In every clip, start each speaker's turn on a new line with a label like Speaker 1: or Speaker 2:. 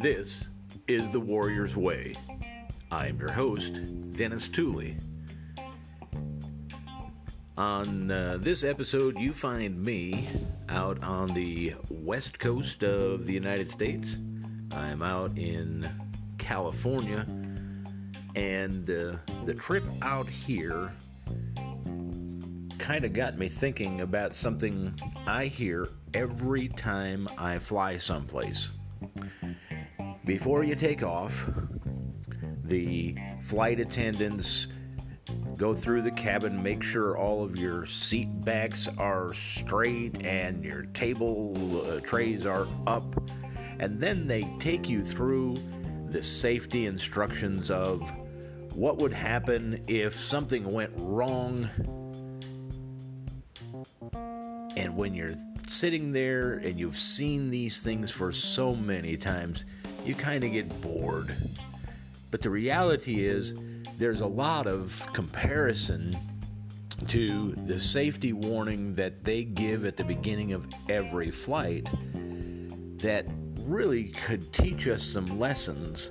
Speaker 1: This is The Warrior's Way. I'm your host, Dennis Tooley. On uh, this episode, you find me out on the west coast of the United States. I'm out in California, and uh, the trip out here kind of got me thinking about something I hear every time I fly someplace. Before you take off, the flight attendants go through the cabin, make sure all of your seat backs are straight and your table uh, trays are up, and then they take you through the safety instructions of what would happen if something went wrong. And when you're sitting there and you've seen these things for so many times, you kind of get bored. But the reality is, there's a lot of comparison to the safety warning that they give at the beginning of every flight that really could teach us some lessons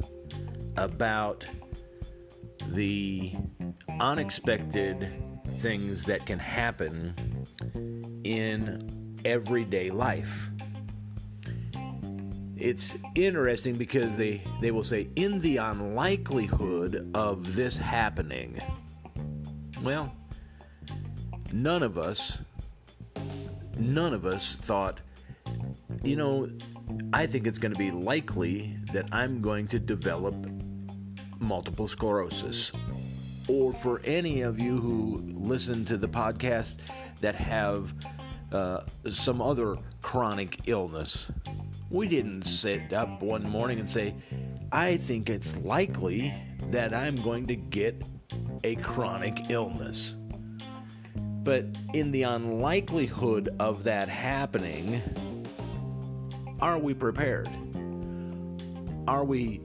Speaker 1: about the unexpected things that can happen in everyday life it's interesting because they, they will say, in the unlikelihood of this happening. Well, none of us, none of us thought, you know, I think it's going to be likely that I'm going to develop multiple sclerosis. Or for any of you who listen to the podcast that have uh, some other chronic illness, we didn't sit up one morning and say, I think it's likely that I'm going to get a chronic illness. But in the unlikelihood of that happening, are we prepared? Are we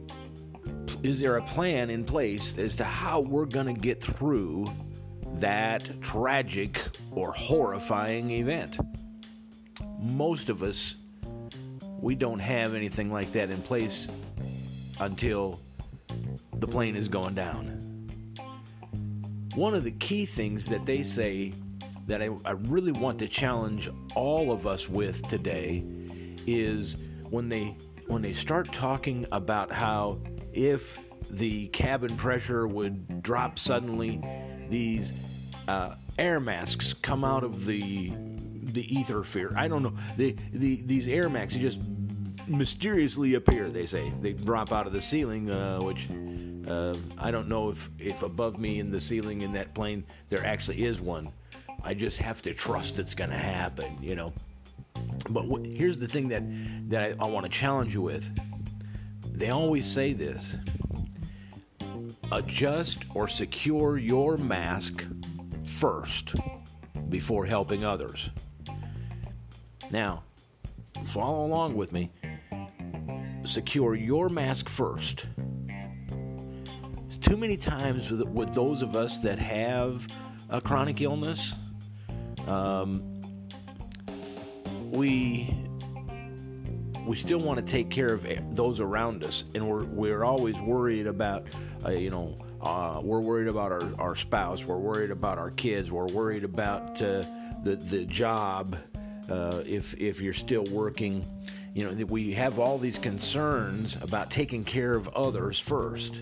Speaker 1: is there a plan in place as to how we're going to get through that tragic or horrifying event? Most of us we don't have anything like that in place until the plane is going down. One of the key things that they say that I, I, really want to challenge all of us with today is when they when they start talking about how if the cabin pressure would drop suddenly, these uh, air masks come out of the the ether sphere. I don't know. The, the these air masks just mysteriously appear. They say they drop out of the ceiling, uh, which uh, I don't know if if above me in the ceiling in that plane there actually is one. I just have to trust it's going to happen, you know. But here's the thing that that I, I want to challenge you with. They always say this: adjust or secure your mask first before helping others. Now, follow along with me secure your mask first. Too many times with, with those of us that have a chronic illness, um, we we still want to take care of those around us, and we're we're always worried about, uh, you know, uh, we're worried about our, our spouse, we're worried about our kids, we're worried about uh, the the job, uh, if if you're still working, you know, we have all these concerns about taking care of others first.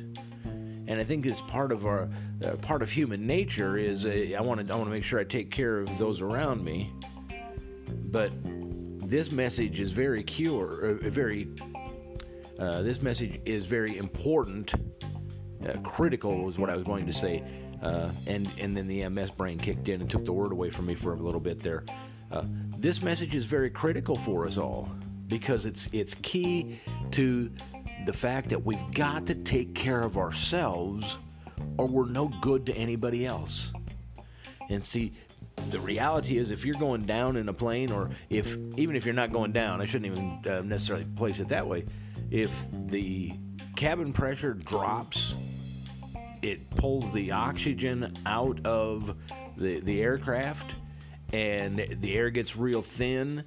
Speaker 1: And I think it's part of our uh, part of human nature is uh, I want to I want to make sure I take care of those around me. But this message is very cure, uh, very. Uh, this message is very important, uh, critical is what I was going to say, uh, and and then the MS brain kicked in and took the word away from me for a little bit there. this message is very critical for us all because it's it's key to the fact that we've got to take care of ourselves or we're no good to anybody else. And see, the reality is if you're going down in a plane or if even if you're not going down, I shouldn't even uh, necessarily place it that way. If the cabin pressure drops, it pulls the oxygen out of the, the aircraft and the air gets real thin,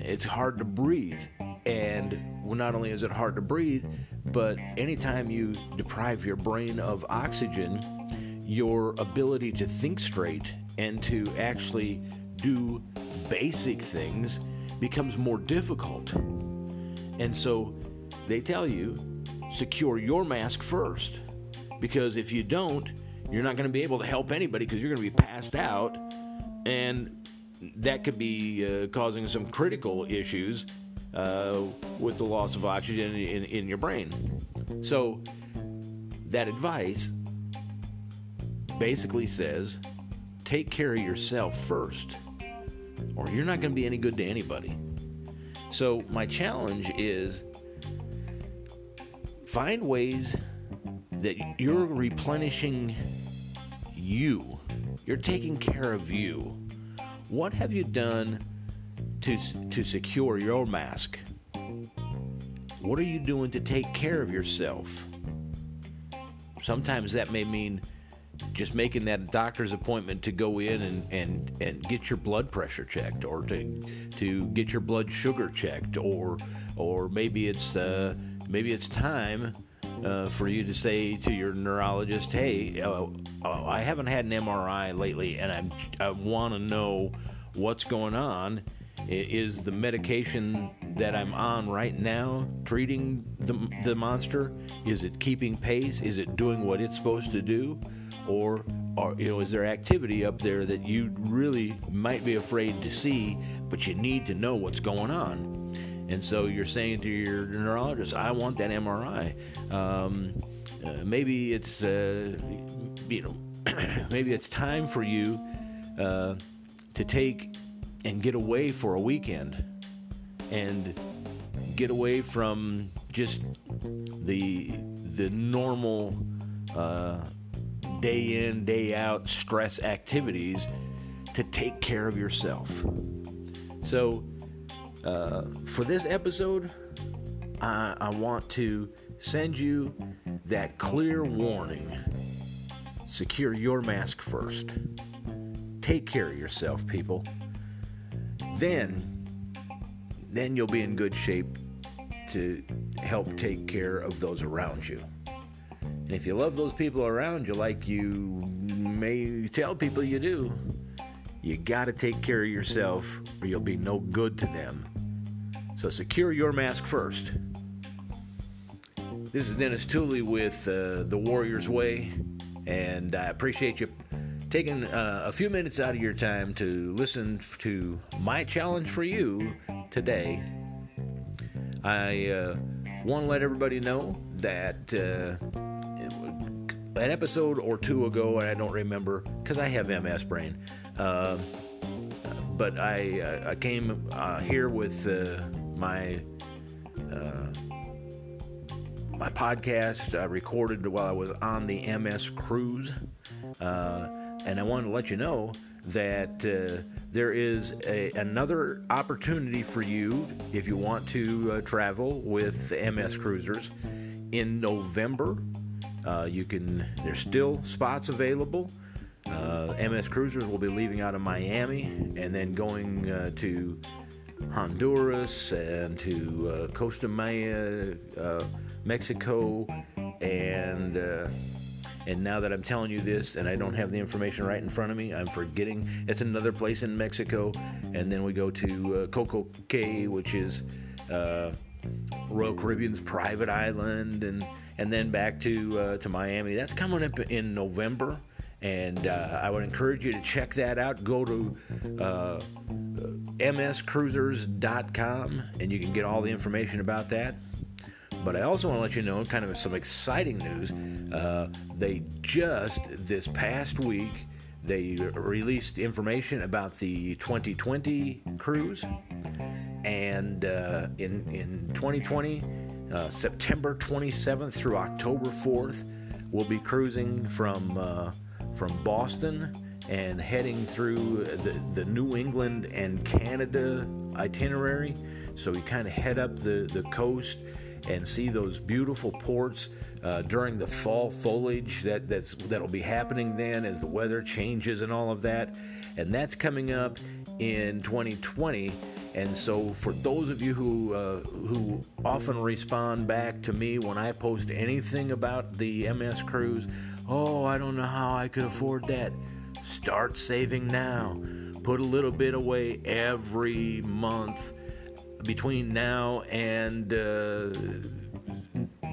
Speaker 1: it's hard to breathe. And not only is it hard to breathe, but anytime you deprive your brain of oxygen, your ability to think straight and to actually do basic things becomes more difficult. And so they tell you secure your mask first. Because if you don't, you're not going to be able to help anybody because you're going to be passed out. And that could be uh, causing some critical issues uh, with the loss of oxygen in, in your brain. So, that advice basically says take care of yourself first, or you're not going to be any good to anybody. So, my challenge is find ways that you're replenishing you, you're taking care of you. What have you done to, to secure your mask? What are you doing to take care of yourself? Sometimes that may mean just making that doctor's appointment to go in and, and, and get your blood pressure checked or to to get your blood sugar checked or or maybe it's uh, maybe it's time uh, for you to say to your neurologist, "Hey, uh, uh I haven't had an MRI lately, and I'm, I want to know what's going on. Is the medication that I'm on right now treating the the monster? Is it keeping pace? Is it doing what it's supposed to do?" or, or you know, is there activity up there that you really might be afraid to see, but you need to know what's going on? And so you're saying to your neurologist, I want that MRI. Um, uh, maybe it's, uh, you know, maybe it's time for you uh, to take and get away for a weekend and get away from just the the normal uh, day in, day out stress activities to take care of yourself. So, uh, for this episode, I, I want to send you that clear warning. Secure your mask first. Take care of yourself, people. Then, then you'll be in good shape to help take care of those around you. And if you love those people around you like you may tell people you do, you got to take care of yourself or you'll be no good to them. So secure your mask first. This is Dennis Tooley with uh, The Warrior's Way, and I appreciate you taking uh, a few minutes out of your time to listen to my challenge for you today. I uh, want to let everybody know that uh, an episode or two ago, and I don't remember because I have MS brain. Uh, but I uh, I came uh, here with uh, my uh, my podcast I recorded while I was on the MS cruise, uh, and I wanted to let you know that there is a, another opportunity for you if you want to travel with MS cruisers in November uh, you can. There's still spots available. Uh, MS Cruisers will be leaving out of Miami and then going uh, to Honduras and to uh, Costa Maya, uh, Mexico, and uh, and now that I'm telling you this and I don't have the information right in front of me, I'm forgetting. It's another place in Mexico, and then we go to Coco Cay, which is Royal Caribbean's private island, and and then back to uh, to Miami. That's coming up in November, and uh, I would encourage you to check that out. Go to uh, mscruisers.com, and you can get all the information about that. But I also want to let you know kind of some exciting news. Uh, they just this past week they released information about the 2020 cruise, and uh, in in 2020 uh, September 27th through October 4th. We'll be cruising from uh, from Boston and heading through the, the New England and Canada itinerary. So we kind of head up the, the coast and see those beautiful ports uh, during the fall foliage that that's that'll be happening then as the weather changes and all of that. and that's coming up in 2020. And so, for those of you who uh, who often respond back to me when I post anything about the MS cruise, oh, I don't know how I could afford that. Start saving now. Put a little bit away every month between now and uh,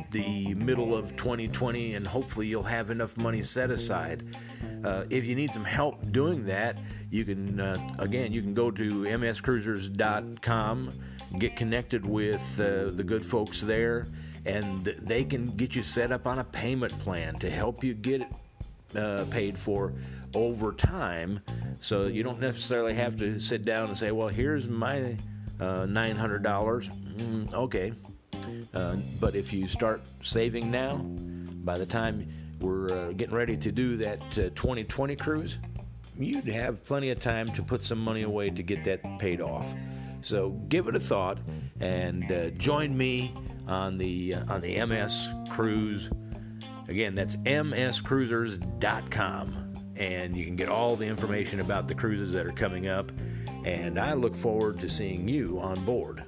Speaker 1: the middle of 2020, and hopefully you'll have enough money set aside. Uh, if you need some help doing that, you can, uh, again, you can go to mscruisers.com, get connected with uh, the good folks there, and they can get you set up on a payment plan to help you get uh, paid for over time. So you don't necessarily have to sit down and say, well, here's my uh, $900. Mm, okay. Uh, but if you start saving now, by the time we're uh, getting ready to do that 2020 uh, cruise, you'd have plenty of time to put some money away to get that paid off. So give it a thought and uh, join me on the on the MS cruise. Again, that's mscruisers.com, and you can get all the information about the cruises that are coming up. And I look forward to seeing you on board.